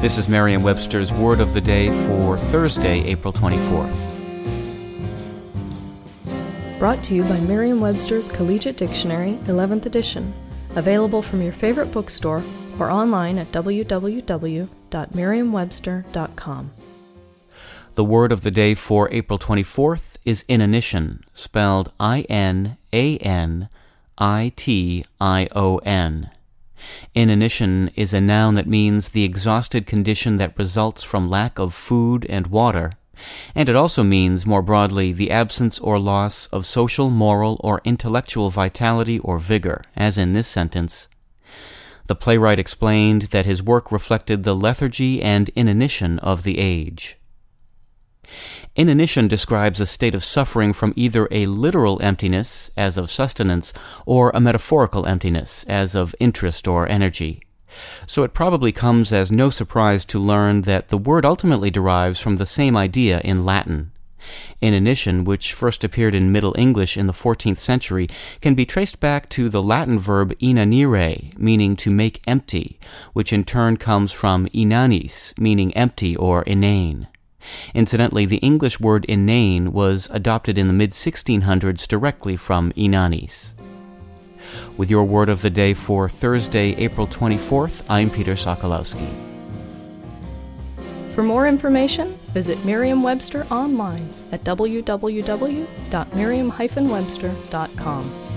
This is Merriam Webster's Word of the Day for Thursday, April 24th. Brought to you by Merriam Webster's Collegiate Dictionary, 11th edition. Available from your favorite bookstore or online at www.merriam-webster.com. The word of the day for April 24th is inanition, spelled I N A N I T I O N. Inanition is a noun that means the exhausted condition that results from lack of food and water, and it also means, more broadly, the absence or loss of social, moral, or intellectual vitality or vigor, as in this sentence. The playwright explained that his work reflected the lethargy and inanition of the age. Inanition describes a state of suffering from either a literal emptiness, as of sustenance, or a metaphorical emptiness, as of interest or energy. So it probably comes as no surprise to learn that the word ultimately derives from the same idea in Latin. Inanition, which first appeared in Middle English in the 14th century, can be traced back to the Latin verb inanire, meaning to make empty, which in turn comes from inanis, meaning empty or inane. Incidentally, the English word inane was adopted in the mid 1600s directly from inanis. With your word of the day for Thursday, April 24th, I'm Peter Sokolowski. For more information, visit Merriam Webster online at www.merriam-webster.com.